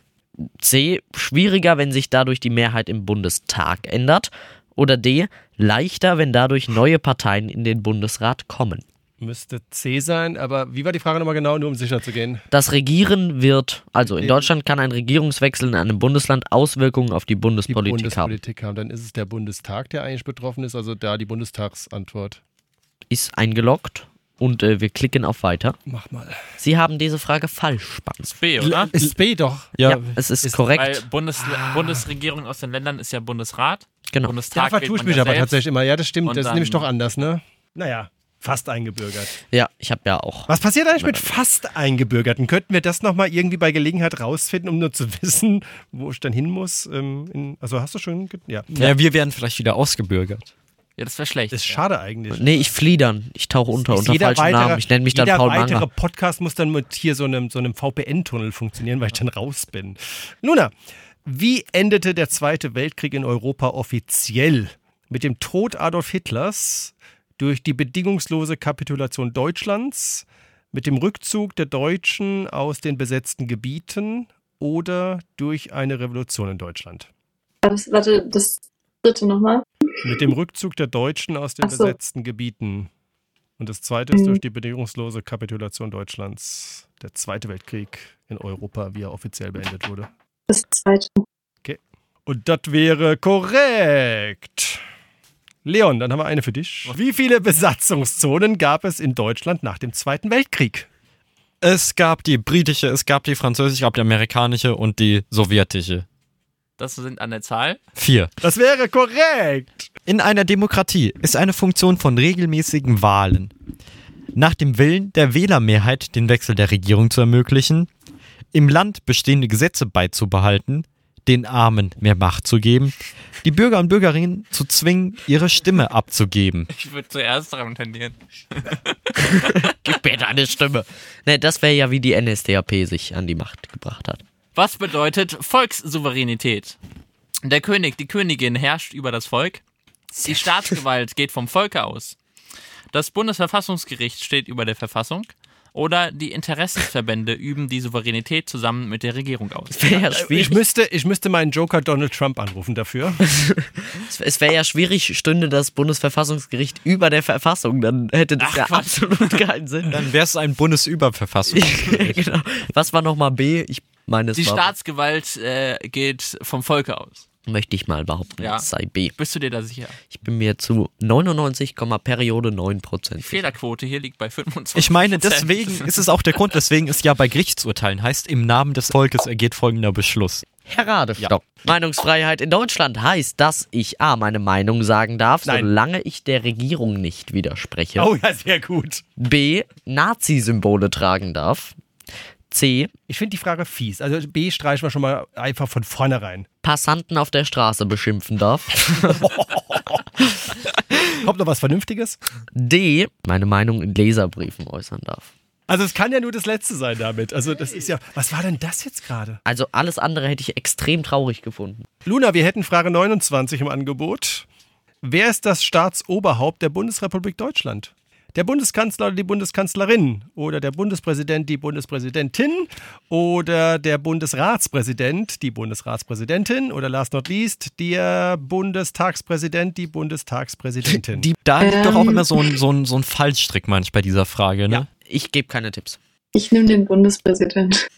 Speaker 4: C. Schwieriger, wenn sich dadurch die Mehrheit im Bundestag ändert. Oder D. Leichter, wenn dadurch neue Parteien in den Bundesrat kommen.
Speaker 5: Müsste C sein, aber wie war die Frage nochmal genau, nur um sicher zu gehen?
Speaker 4: Das Regieren wird, also in. Deutschland kann ein Regierungswechsel in einem Bundesland Auswirkungen auf die
Speaker 5: Die
Speaker 4: Bundespolitik haben.
Speaker 5: Bundespolitik haben. Dann ist es der Bundestag, der eigentlich betroffen ist, also da die Bundestagsantwort.
Speaker 4: Ist eingeloggt und äh, wir klicken auf Weiter.
Speaker 5: Mach mal.
Speaker 4: Sie haben diese Frage falsch beantwortet.
Speaker 2: B, oder?
Speaker 5: Ist B doch.
Speaker 7: Ja,
Speaker 4: Ja, es ist,
Speaker 5: ist-
Speaker 4: korrekt.
Speaker 2: Weil Bundes Bundesregierung aus den Ländern ist ja Bundesrat.
Speaker 4: genau.
Speaker 5: Da
Speaker 2: Bundestag
Speaker 5: vertue ich mich
Speaker 2: ja
Speaker 5: aber
Speaker 2: selbst.
Speaker 5: tatsächlich immer. Ja, das stimmt.
Speaker 2: Und
Speaker 5: Das ist
Speaker 2: dann-
Speaker 5: nämlich doch anders, ne? Naja, fast eingebürgert.
Speaker 4: Ja, ich habe ja auch.
Speaker 5: Was passiert eigentlich mit fast Eingebürgerten? Könnten wir das nochmal irgendwie bei Gelegenheit rausfinden, um nur zu wissen, wo ich dann hin muss? Ähm, in, also hast du schon. Ja.
Speaker 7: ja, wir werden vielleicht wieder ausgebürgert.
Speaker 2: Ja, das wäre schlecht.
Speaker 5: Ist schade eigentlich.
Speaker 4: Nee, ich fliehe dann. Ich tauche unter, unter
Speaker 5: jeder
Speaker 4: falschen
Speaker 5: weitere,
Speaker 4: Namen. Ich nenne mich dann
Speaker 5: jeder
Speaker 4: Paul
Speaker 5: weitere
Speaker 4: Manger.
Speaker 5: Podcast muss dann mit hier so einem, so einem VPN-Tunnel funktionieren, weil ich dann raus bin. Luna, wie endete der Zweite Weltkrieg in Europa offiziell? Mit dem Tod Adolf Hitlers, durch die bedingungslose Kapitulation Deutschlands, mit dem Rückzug der Deutschen aus den besetzten Gebieten oder durch eine Revolution in Deutschland?
Speaker 6: Das, warte, das dritte nochmal.
Speaker 5: Mit dem Rückzug der Deutschen aus den
Speaker 6: so.
Speaker 5: besetzten Gebieten. Und das zweite ist
Speaker 6: Mhm.
Speaker 5: durch die bedingungslose Kapitulation Deutschlands. Der Zweite Weltkrieg in Europa, wie er offiziell beendet wurde.
Speaker 6: Das zweite.
Speaker 5: Und das wäre korrekt. Leon, dann haben wir eine für dich. Wie viele Besatzungszonen gab es in Deutschland nach dem Zweiten Weltkrieg?
Speaker 7: Es gab die britische, es gab die französische, es gab die amerikanische und die sowjetische.
Speaker 2: Das sind an der Zahl.
Speaker 7: Vier.
Speaker 5: Das wäre korrekt.
Speaker 7: In einer Demokratie ist eine Funktion von regelmäßigen Wahlen. Nach dem Willen der Wählermehrheit den Wechsel der Regierung zu ermöglichen, im Land bestehende Gesetze beizubehalten, den Armen mehr Macht zu geben, die Bürger und Bürgerinnen zu zwingen, ihre Stimme abzugeben.
Speaker 2: Ich würde zuerst daran tendieren.
Speaker 4: Gib mir deine Stimme. Nee, das wäre ja, wie die NSDAP sich an die Macht gebracht hat.
Speaker 2: Was bedeutet Volkssouveränität? Der König, die Königin herrscht über das Volk. Die Staatsgewalt geht vom Volke aus. Das Bundesverfassungsgericht steht über der Verfassung. Oder die Interessensverbände üben die Souveränität zusammen mit der Regierung aus.
Speaker 4: Es wäre ja
Speaker 5: Ich
Speaker 4: schwierig,
Speaker 5: müsste, ich müsste meinen Joker Donald Trump anrufen dafür.
Speaker 4: es wäre ja schwierig, stünde das Bundesverfassungsgericht über der Verfassung. Dann hätte das
Speaker 2: Ach,
Speaker 4: ja
Speaker 2: Quatsch.
Speaker 4: absolut keinen Sinn.
Speaker 7: Dann wäre es ein Bundesüberverfassung.
Speaker 4: genau. Was war nochmal B? Ich meine, es
Speaker 2: Die Staatsgewalt äh, geht vom Volke aus.
Speaker 4: möchte ich mal behaupten,
Speaker 2: Ja.
Speaker 4: sei B.
Speaker 2: Bist du dir da sicher?
Speaker 4: Ich bin mir zu 99, Periode 9 Prozent.
Speaker 2: Die Fehlerquote hier liegt bei 25.
Speaker 7: Ich meine, deswegen ist es auch der Grund, weswegen es ja bei Gerichtsurteilen heißt, im Namen des Volkes ergeht folgender Beschluss.
Speaker 4: Herr Radestock. Meinungsfreiheit in Deutschland heißt, dass ich A, meine Meinung sagen darf,
Speaker 5: Nein.
Speaker 4: solange ich der Regierung nicht widerspreche.
Speaker 5: Oh ja, sehr gut.
Speaker 4: B, Nazi-Symbole tragen darf. C,
Speaker 5: Ich finde die Frage fies. Also B streichen wir schon mal einfach von vornherein.
Speaker 4: Passanten auf der Straße beschimpfen darf.
Speaker 5: Kommt noch was Vernünftiges?
Speaker 4: D, meine Meinung in Leserbriefen äußern darf.
Speaker 5: Also es kann ja nur das letzte sein damit. Also das ist ja. Was war denn das jetzt gerade?
Speaker 4: Also alles andere hätte ich extrem traurig gefunden.
Speaker 5: Luna, wir hätten Frage 29 im Angebot. Wer ist das Staatsoberhaupt der Bundesrepublik Deutschland? Der Bundeskanzler oder die Bundeskanzlerin oder der Bundespräsident, die Bundespräsidentin oder der Bundesratspräsident, die Bundesratspräsidentin oder last not least der Bundestagspräsident, die Bundestagspräsidentin.
Speaker 7: Die, da liegt doch auch
Speaker 6: Ähm.
Speaker 7: immer so ein, so ein, so ein Fallstrick manchmal bei dieser Frage, ne?
Speaker 4: Ja. Ich gebe keine Tipps.
Speaker 6: Ich nehme den Bundespräsident.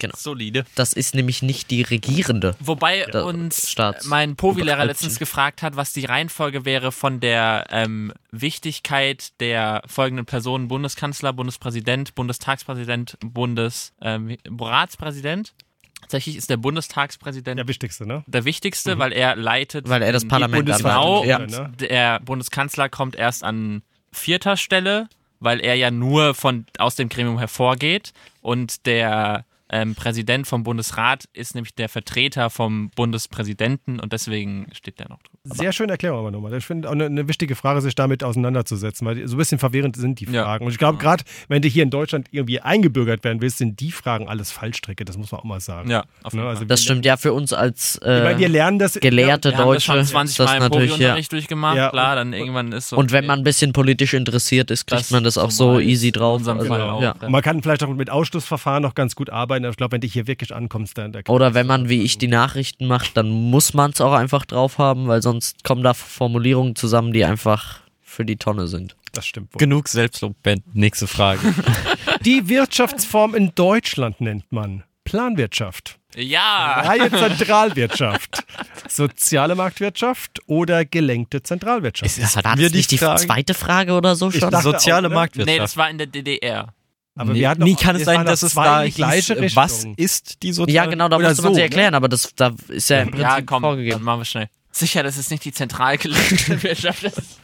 Speaker 4: Ja, genau.
Speaker 2: Solide.
Speaker 4: Das ist nämlich nicht die Regierende.
Speaker 2: Wobei
Speaker 4: Der
Speaker 2: uns
Speaker 4: Staats-
Speaker 2: mein Povi-Lehrer letztens gefragt hat, was die Reihenfolge wäre von der ähm, Wichtigkeit der folgenden Personen: Bundeskanzler, Bundespräsident, Bundestagspräsident, Bundesratspräsident. Ähm. Tatsächlich ist der Bundestagspräsident
Speaker 5: Der wichtigste, ne?
Speaker 2: der wichtigste, weil er leitet.
Speaker 4: Weil er das
Speaker 2: die
Speaker 4: Parlament.
Speaker 2: Genau.
Speaker 5: Ja.
Speaker 2: Und der Bundeskanzler kommt erst an vierter Stelle, weil er ja nur von, aus dem Gremium hervorgeht. Und der ähm, Präsident vom Bundesrat ist nämlich der Vertreter vom Bundespräsidenten und deswegen steht der noch drüber.
Speaker 5: Sehr schöne Erklärung aber nochmal. Ich finde auch eine, eine wichtige Frage, sich damit auseinanderzusetzen, weil so ein bisschen verwirrend sind die
Speaker 2: Ja.
Speaker 5: Fragen. Und ich glaube, gerade wenn du hier in Deutschland irgendwie eingebürgert werden willst, sind die Fragen alles Fallstrecke. Das muss man auch mal sagen.
Speaker 2: Ja, auf jeden
Speaker 5: Ne, also
Speaker 4: Das stimmt ja für uns als
Speaker 5: Ich meine, wir
Speaker 4: äh,
Speaker 5: lernen das.
Speaker 4: gelehrte
Speaker 2: Wir haben das
Speaker 4: Deutsche.
Speaker 2: schon
Speaker 4: ist
Speaker 2: 20
Speaker 4: das
Speaker 2: Mal im
Speaker 4: natürlich ja.
Speaker 2: Durchgemacht,
Speaker 5: Ja,
Speaker 2: klar,
Speaker 5: und-
Speaker 2: dann irgendwann ist so.
Speaker 4: Und wenn man ein bisschen politisch interessiert ist, kriegt
Speaker 2: Das
Speaker 4: man das auch so easy drauf. Also,
Speaker 2: auch.
Speaker 4: ja.
Speaker 5: Man kann vielleicht auch mit Ausschlussverfahren noch ganz gut arbeiten. Aber ich glaube, wenn du hier wirklich ankommst, dann. Da
Speaker 4: Oder wenn man wie ich die Nachrichten macht, dann muss man es auch einfach drauf haben, weil sonst kommen da Formulierungen zusammen, die einfach für die Tonne sind.
Speaker 5: Das stimmt. wohl.
Speaker 7: Genug Selbstlob, Ben. Nächste Frage.
Speaker 5: Die Wirtschaftsform in Deutschland nennt man Planwirtschaft,
Speaker 2: ja,
Speaker 5: freie Zentralwirtschaft, soziale Marktwirtschaft oder gelenkte Zentralwirtschaft.
Speaker 7: Es-
Speaker 4: War
Speaker 7: hatten
Speaker 4: das
Speaker 7: wir die
Speaker 4: nicht die
Speaker 7: Frage?
Speaker 4: zweite Frage oder so schon?
Speaker 5: dachte
Speaker 7: Soziale
Speaker 5: auch, ne?
Speaker 7: Marktwirtschaft.
Speaker 2: nee, das war in der DDR.
Speaker 5: Aber
Speaker 7: nee,
Speaker 5: wir hatten
Speaker 7: nie
Speaker 5: doch-
Speaker 7: kann es sein, dass es da
Speaker 5: in die gleiche
Speaker 7: hieß, was
Speaker 5: Richtung.
Speaker 7: ist die soziale
Speaker 4: ja, genau, da
Speaker 5: Oder
Speaker 4: musste man
Speaker 5: so,
Speaker 4: sich
Speaker 5: ne?
Speaker 4: erklären, aber das da ist ja im Prinzip
Speaker 2: Ja, komm, dann
Speaker 4: vorgegeben.
Speaker 2: machen wir schnell. Sicher, dass es nicht die zentral gelegte Wirtschaft ist.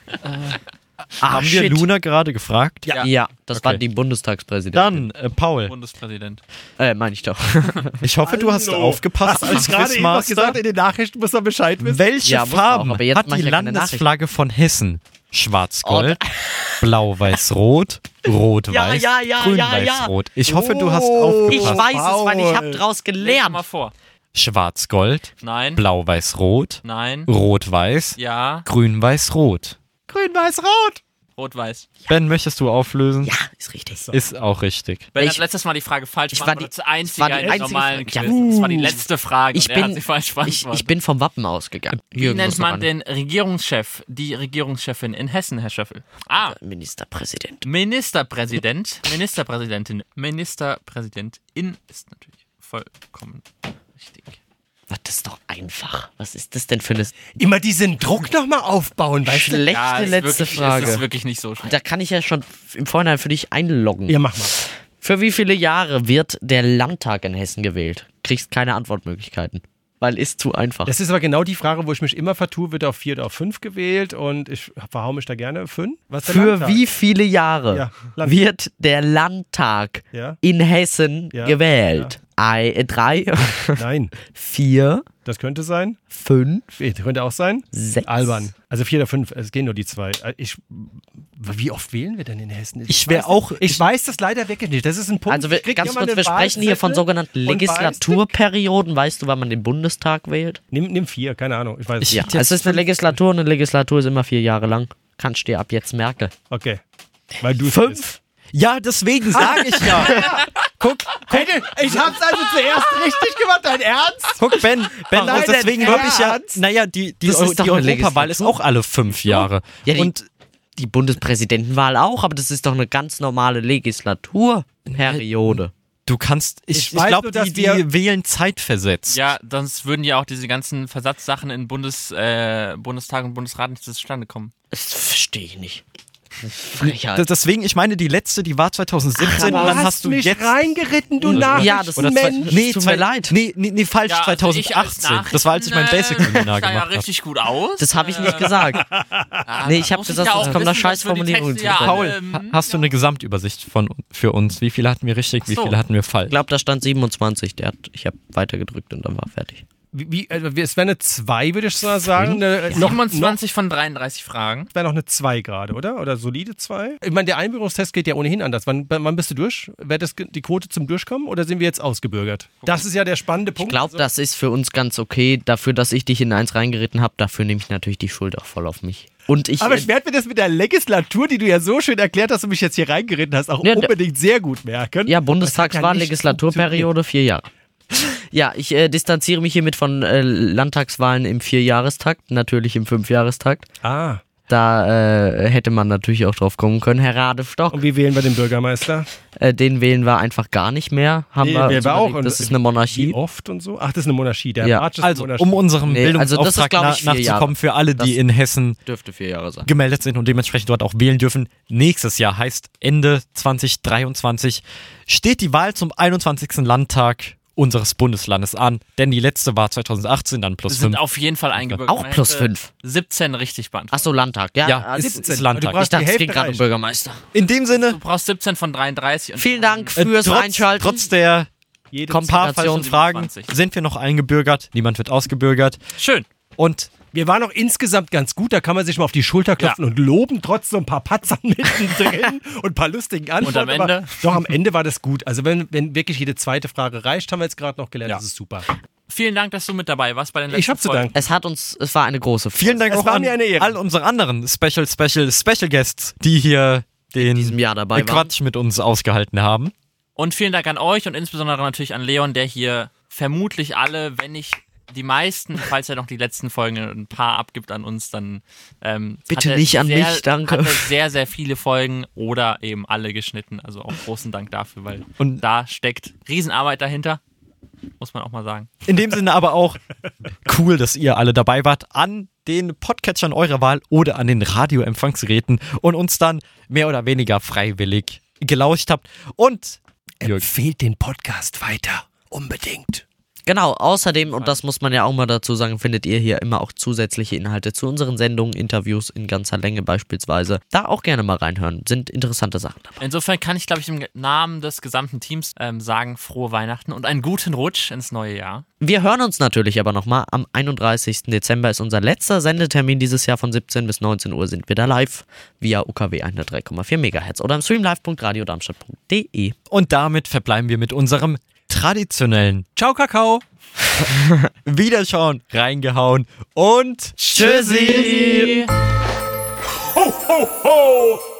Speaker 4: Ah,
Speaker 7: Haben wir
Speaker 4: shit.
Speaker 7: Luna gerade gefragt?
Speaker 2: Ja.
Speaker 4: Ja, das
Speaker 7: Okay.
Speaker 4: war die Bundestagspräsidentin.
Speaker 7: Dann, äh, Paul,
Speaker 2: Bundespräsident.
Speaker 4: Äh, meine ich doch.
Speaker 7: ich hoffe, du hast aufgepasst
Speaker 5: Hast
Speaker 7: als
Speaker 5: gerade
Speaker 7: Quizmaster.
Speaker 5: gesagt, in den Nachrichten muss man Bescheid wissen?
Speaker 7: Welche
Speaker 4: Ja, man
Speaker 7: Farben
Speaker 4: auch, aber jetzt
Speaker 7: hat die Landesflagge von Hessen? Schwarz-Gold, Blau-Weiß-Rot, Rot-Weiß,
Speaker 4: Ja, ja.
Speaker 7: Grün-Weiß-Rot. Ich hoffe, du hast
Speaker 5: Oh.
Speaker 4: Ich
Speaker 7: aufgepasst.
Speaker 4: weiß es, weil ich habe draus gelernt.
Speaker 2: mal vor.
Speaker 7: Schwarz-Gold,
Speaker 2: Nein.
Speaker 7: Blau-Weiß-Rot,
Speaker 2: Nein.
Speaker 7: Rot-Weiß,
Speaker 2: Ja.
Speaker 7: Grün-Weiß-Rot.
Speaker 5: Grün-Weiß-Rot.
Speaker 2: Rot-Weiß.
Speaker 7: Ben, möchtest du auflösen?
Speaker 4: Ja, ist richtig.
Speaker 7: Ist auch richtig.
Speaker 2: Ben
Speaker 4: Ich-
Speaker 2: hat letztes Mal die Frage falsch
Speaker 4: ich war die-
Speaker 2: das
Speaker 4: war
Speaker 2: einzige
Speaker 4: die
Speaker 2: in
Speaker 4: einzige
Speaker 2: normalen
Speaker 4: Frage.
Speaker 2: Quiz.
Speaker 4: Ja.
Speaker 2: Das war die letzte Frage.
Speaker 4: Ich
Speaker 2: und er hat
Speaker 4: bin,
Speaker 2: sie falsch
Speaker 4: ich, ich bin vom Wappen ausgegangen.
Speaker 2: Wie
Speaker 4: Jürgen
Speaker 2: nennt man den Regierungschef, die Regierungschefin in Hessen, Herr Schöffel? A.
Speaker 4: Ministerpräsident.
Speaker 2: Ministerpräsident, Ministerpräsidentin, Ministerpräsidentin ist natürlich vollkommen richtig.
Speaker 4: Was, Das ist doch einfach. Was ist das denn für eine
Speaker 5: Immer diesen Druck nochmal aufbauen, weißt
Speaker 4: schlechte
Speaker 2: Ja, ist
Speaker 4: letzte
Speaker 2: wirklich,
Speaker 4: Frage?
Speaker 2: Das ist wirklich nicht so schlecht.
Speaker 4: Da kann ich ja schon im Vorhinein für dich einloggen.
Speaker 5: Ja, mach mal.
Speaker 4: Für wie viele Jahre wird der Landtag in Hessen gewählt? Kriegst keine Antwortmöglichkeiten. Weil ist zu einfach.
Speaker 5: Das ist aber genau die Frage, wo ich mich immer vertue, wird auf vier oder auf fünf gewählt und ich verhau mich da gerne. Fünf?
Speaker 4: Für
Speaker 5: Landtag?
Speaker 4: wie viele Jahre
Speaker 5: Ja,
Speaker 4: wird der Landtag
Speaker 5: Ja?
Speaker 4: in Hessen
Speaker 5: Ja,
Speaker 4: gewählt? Ei, äh, drei,
Speaker 5: Nein,
Speaker 4: vier,
Speaker 5: das könnte sein.
Speaker 4: fünf,
Speaker 5: Das könnte auch sein.
Speaker 4: sechs.
Speaker 5: Albern. Also vier oder fünf, es gehen nur die zwei. Ich, wie oft wählen wir denn in Hessen?
Speaker 7: Ich wär
Speaker 5: weiß-
Speaker 7: auch-
Speaker 5: Ich weiß das leider wirklich nicht. Das ist ein Punkt.
Speaker 4: Also wir,
Speaker 5: Ich
Speaker 4: ganz kurz, wir sprechen hier von sogenannten Legislaturperioden. Weißt du, wann man den Bundestag wählt?
Speaker 5: Nimm, nimm vier, keine Ahnung. Ich weiß es
Speaker 7: Ich-.
Speaker 4: Ja, es ist eine Legislatur und eine Legislatur ist immer vier Jahre lang. Kannst dir ab jetzt merken.
Speaker 5: Okay. Weil du
Speaker 4: Fünf?
Speaker 7: Ja, deswegen sage ich ja. guck,
Speaker 5: Hey, ich hab's also zuerst richtig gemacht, dein Ernst?
Speaker 7: guck, Ben, Ben,
Speaker 5: Nein,
Speaker 7: und deswegen glaube ich ja,
Speaker 5: Ernst?
Speaker 7: naja, die, die,
Speaker 4: ist
Speaker 7: die Europawahl ist auch alle fünf Jahre.
Speaker 4: Ja, die-
Speaker 7: und
Speaker 4: Die Bundespräsidentenwahl auch, aber das ist doch eine ganz normale Legislaturperiode.
Speaker 7: du kannst, ich,
Speaker 5: Ich
Speaker 7: ich, glaube, die, die
Speaker 5: wir-
Speaker 7: wählen zeitversetzt.
Speaker 2: Ja, sonst würden ja auch diese ganzen Versatzsachen in Bundes, äh, Bundestag und Bundesrat nicht zustande kommen.
Speaker 4: Das verstehe ich nicht. Frechheit.
Speaker 7: Deswegen, ich meine, die letzte, die war 2017
Speaker 5: Aber
Speaker 7: und dann hast du
Speaker 5: mich
Speaker 7: jetzt.
Speaker 5: reingeritten, du
Speaker 4: Ja, das-
Speaker 7: zwei,
Speaker 5: Nachrichtenmensch.
Speaker 7: nee,
Speaker 4: tut mir leid.
Speaker 7: Nee, nee, nee falsch,
Speaker 2: Ja, also ich als
Speaker 7: 2018. Das war, als ich mein
Speaker 2: sah ja
Speaker 7: gemacht habe.
Speaker 2: richtig gut aus.
Speaker 4: Das habe ich nicht gesagt.
Speaker 2: Ah,
Speaker 4: Nee, ich hab
Speaker 2: muss
Speaker 4: gesagt,
Speaker 2: ja
Speaker 4: kommen da Scheißformulierungen
Speaker 2: Texte ja.
Speaker 7: Paul,
Speaker 2: ähm,
Speaker 7: ha- hast du eine Gesamtübersicht von, für uns? Wie viele hatten wir richtig, wie
Speaker 2: Ach
Speaker 7: viele hatten wir falsch?
Speaker 4: Ich glaube, da stand 27. Der hat, ich habe weitergedrückt und dann war fertig.
Speaker 5: Wie, wie, also es wäre eine 2, würde ich mal sagen. Eine, noch, noch,
Speaker 2: 27 von 33 Fragen.
Speaker 5: wäre noch eine 2 gerade, oder? Oder solide 2? Ich meine, der Einbürgerungstest geht ja ohnehin anders. Wann, wann bist du durch? Wäre das die Quote zum Durchkommen oder sind wir jetzt ausgebürgert? Das ist ja der spannende
Speaker 4: Ich
Speaker 5: Punkt.
Speaker 4: glaube, das ist für uns ganz okay. Dafür, dass ich dich in eins reingeritten habe, dafür nehme ich natürlich die Schuld auch voll auf mich. Und ich.
Speaker 5: aber
Speaker 4: äh,
Speaker 5: ich werde mir das mit der Legislatur, die du ja so schön erklärt hast und mich jetzt hier reingeritten hast, auch
Speaker 4: Ja,
Speaker 5: unbedingt sehr gut merken.
Speaker 4: Ja, Bundestagswahl,
Speaker 5: ja
Speaker 4: Legislaturperiode, vier Jahre. Ja, ich äh, distanziere mich hiermit von äh, Landtagswahlen im Vierjahrestakt, natürlich im Fünfjahrestakt.
Speaker 5: Ah,
Speaker 4: Da äh, hätte man natürlich auch drauf kommen können. Herr Radestock,
Speaker 5: und wie wählen wir den Bürgermeister?
Speaker 4: äh, den wählen wir einfach gar nicht mehr. Haben
Speaker 5: Nee,
Speaker 4: wir
Speaker 5: wir auch.
Speaker 4: überlegt,
Speaker 5: Und
Speaker 4: das ist eine
Speaker 5: Wie
Speaker 4: Monarchie.
Speaker 5: oft und so? Ach, das ist eine Monarchie. Der
Speaker 4: Ja.
Speaker 5: Ist
Speaker 7: Also,
Speaker 5: eine Monarchie.
Speaker 7: um unserem
Speaker 4: Nee, also das ist,
Speaker 7: Bildungsauftrag
Speaker 4: ich,
Speaker 7: nachzukommen, für alle, die
Speaker 4: Das-
Speaker 7: in Hessen
Speaker 4: Dürfte vier Jahre sein.
Speaker 7: gemeldet sind und dementsprechend dort auch wählen dürfen. Nächstes Jahr heißt Ende 2023 steht die Wahl zum 21. Landtag unseres Bundeslandes an, denn die letzte war 2018, dann plus
Speaker 2: sind
Speaker 7: 5.
Speaker 2: auf jeden Fall eingebürgert.
Speaker 4: Auch plus
Speaker 2: hätte
Speaker 4: fünf.
Speaker 2: 17 richtig beantwortet.
Speaker 4: Achso, Landtag. Ja,
Speaker 7: Ja,
Speaker 4: äh,
Speaker 7: ist,
Speaker 5: 17.
Speaker 7: ist Landtag.
Speaker 5: Du brauchst
Speaker 4: ich dachte,
Speaker 5: die
Speaker 4: es
Speaker 5: Hälfte
Speaker 4: ging gerade um. Bürgermeister.
Speaker 7: In dem Sinne,
Speaker 2: Du brauchst 17 von 33. Und
Speaker 4: Vielen Dank
Speaker 7: äh,
Speaker 4: fürs
Speaker 7: trotz,
Speaker 4: Einschalten.
Speaker 7: trotz der falschen Fragen
Speaker 2: 27.
Speaker 7: sind wir noch eingebürgert. Niemand wird ausgebürgert.
Speaker 2: Schön.
Speaker 7: Und
Speaker 5: Wir waren auch insgesamt ganz gut, da kann man sich mal auf die Schulter klopfen und loben, trotz so ein paar Patzern mittendrin und ein paar lustigen Antworten.
Speaker 2: Und am Ende?
Speaker 5: Aber doch, am Ende war das gut. Also wenn, wenn wirklich jede zweite Frage reicht, haben wir jetzt gerade noch gelernt,
Speaker 7: Ja.
Speaker 5: das ist super.
Speaker 2: Vielen Dank, dass du mit dabei warst bei den letzten
Speaker 5: Ich hab zu danken.
Speaker 4: Es hat uns, es war eine große Freude.
Speaker 7: vielen Dank
Speaker 5: Es
Speaker 7: auch
Speaker 5: war
Speaker 7: an
Speaker 5: mir eine Ehre.
Speaker 7: all unsere anderen Special, Special, Special Guests, die hier den
Speaker 4: diesem Jahr dabei waren.
Speaker 7: Quatsch mit uns ausgehalten haben.
Speaker 2: Und vielen Dank an euch und insbesondere natürlich an Leon, der hier vermutlich alle, wenn nicht die meisten, falls er noch die letzten Folgen ein paar abgibt an uns, dann ähm,
Speaker 4: Bitte nicht an
Speaker 2: sehr,
Speaker 4: mich, danke.
Speaker 2: Hat er sehr, sehr viele Folgen oder eben alle geschnitten. Also auch großen Dank dafür, weil
Speaker 7: Und-
Speaker 2: da steckt Riesenarbeit dahinter. Muss man auch mal sagen.
Speaker 7: In dem Sinne aber auch cool, dass ihr alle dabei wart an den Podcatchern eurer Wahl oder an den Radioempfangsgeräten und uns dann mehr oder weniger freiwillig gelauscht habt. Und
Speaker 5: Empfehlt den Podcast weiter. Unbedingt.
Speaker 4: Genau, außerdem, und das muss man ja auch mal dazu sagen, findet ihr hier immer auch zusätzliche Inhalte zu unseren Sendungen, Interviews in ganzer Länge beispielsweise. Da auch gerne mal reinhören, sind interessante Sachen dabei.
Speaker 2: Insofern kann ich, glaube ich, im Namen des gesamten Teams ähm, sagen, frohe Weihnachten und einen guten Rutsch ins neue Jahr.
Speaker 4: Wir hören uns natürlich aber nochmal. Am 31. Dezember ist unser letzter Sendetermin dieses Jahr von 17 bis 19 Uhr sind wir da live via UKW 103,4 MHz oder im streamlive.radiodarmstadt.de.
Speaker 7: und damit verbleiben wir mit unserem traditionellen
Speaker 5: Ciao, Kakao.
Speaker 7: Wiederschauen, reingehauen und Tschüssi!
Speaker 1: Ho, ho, ho!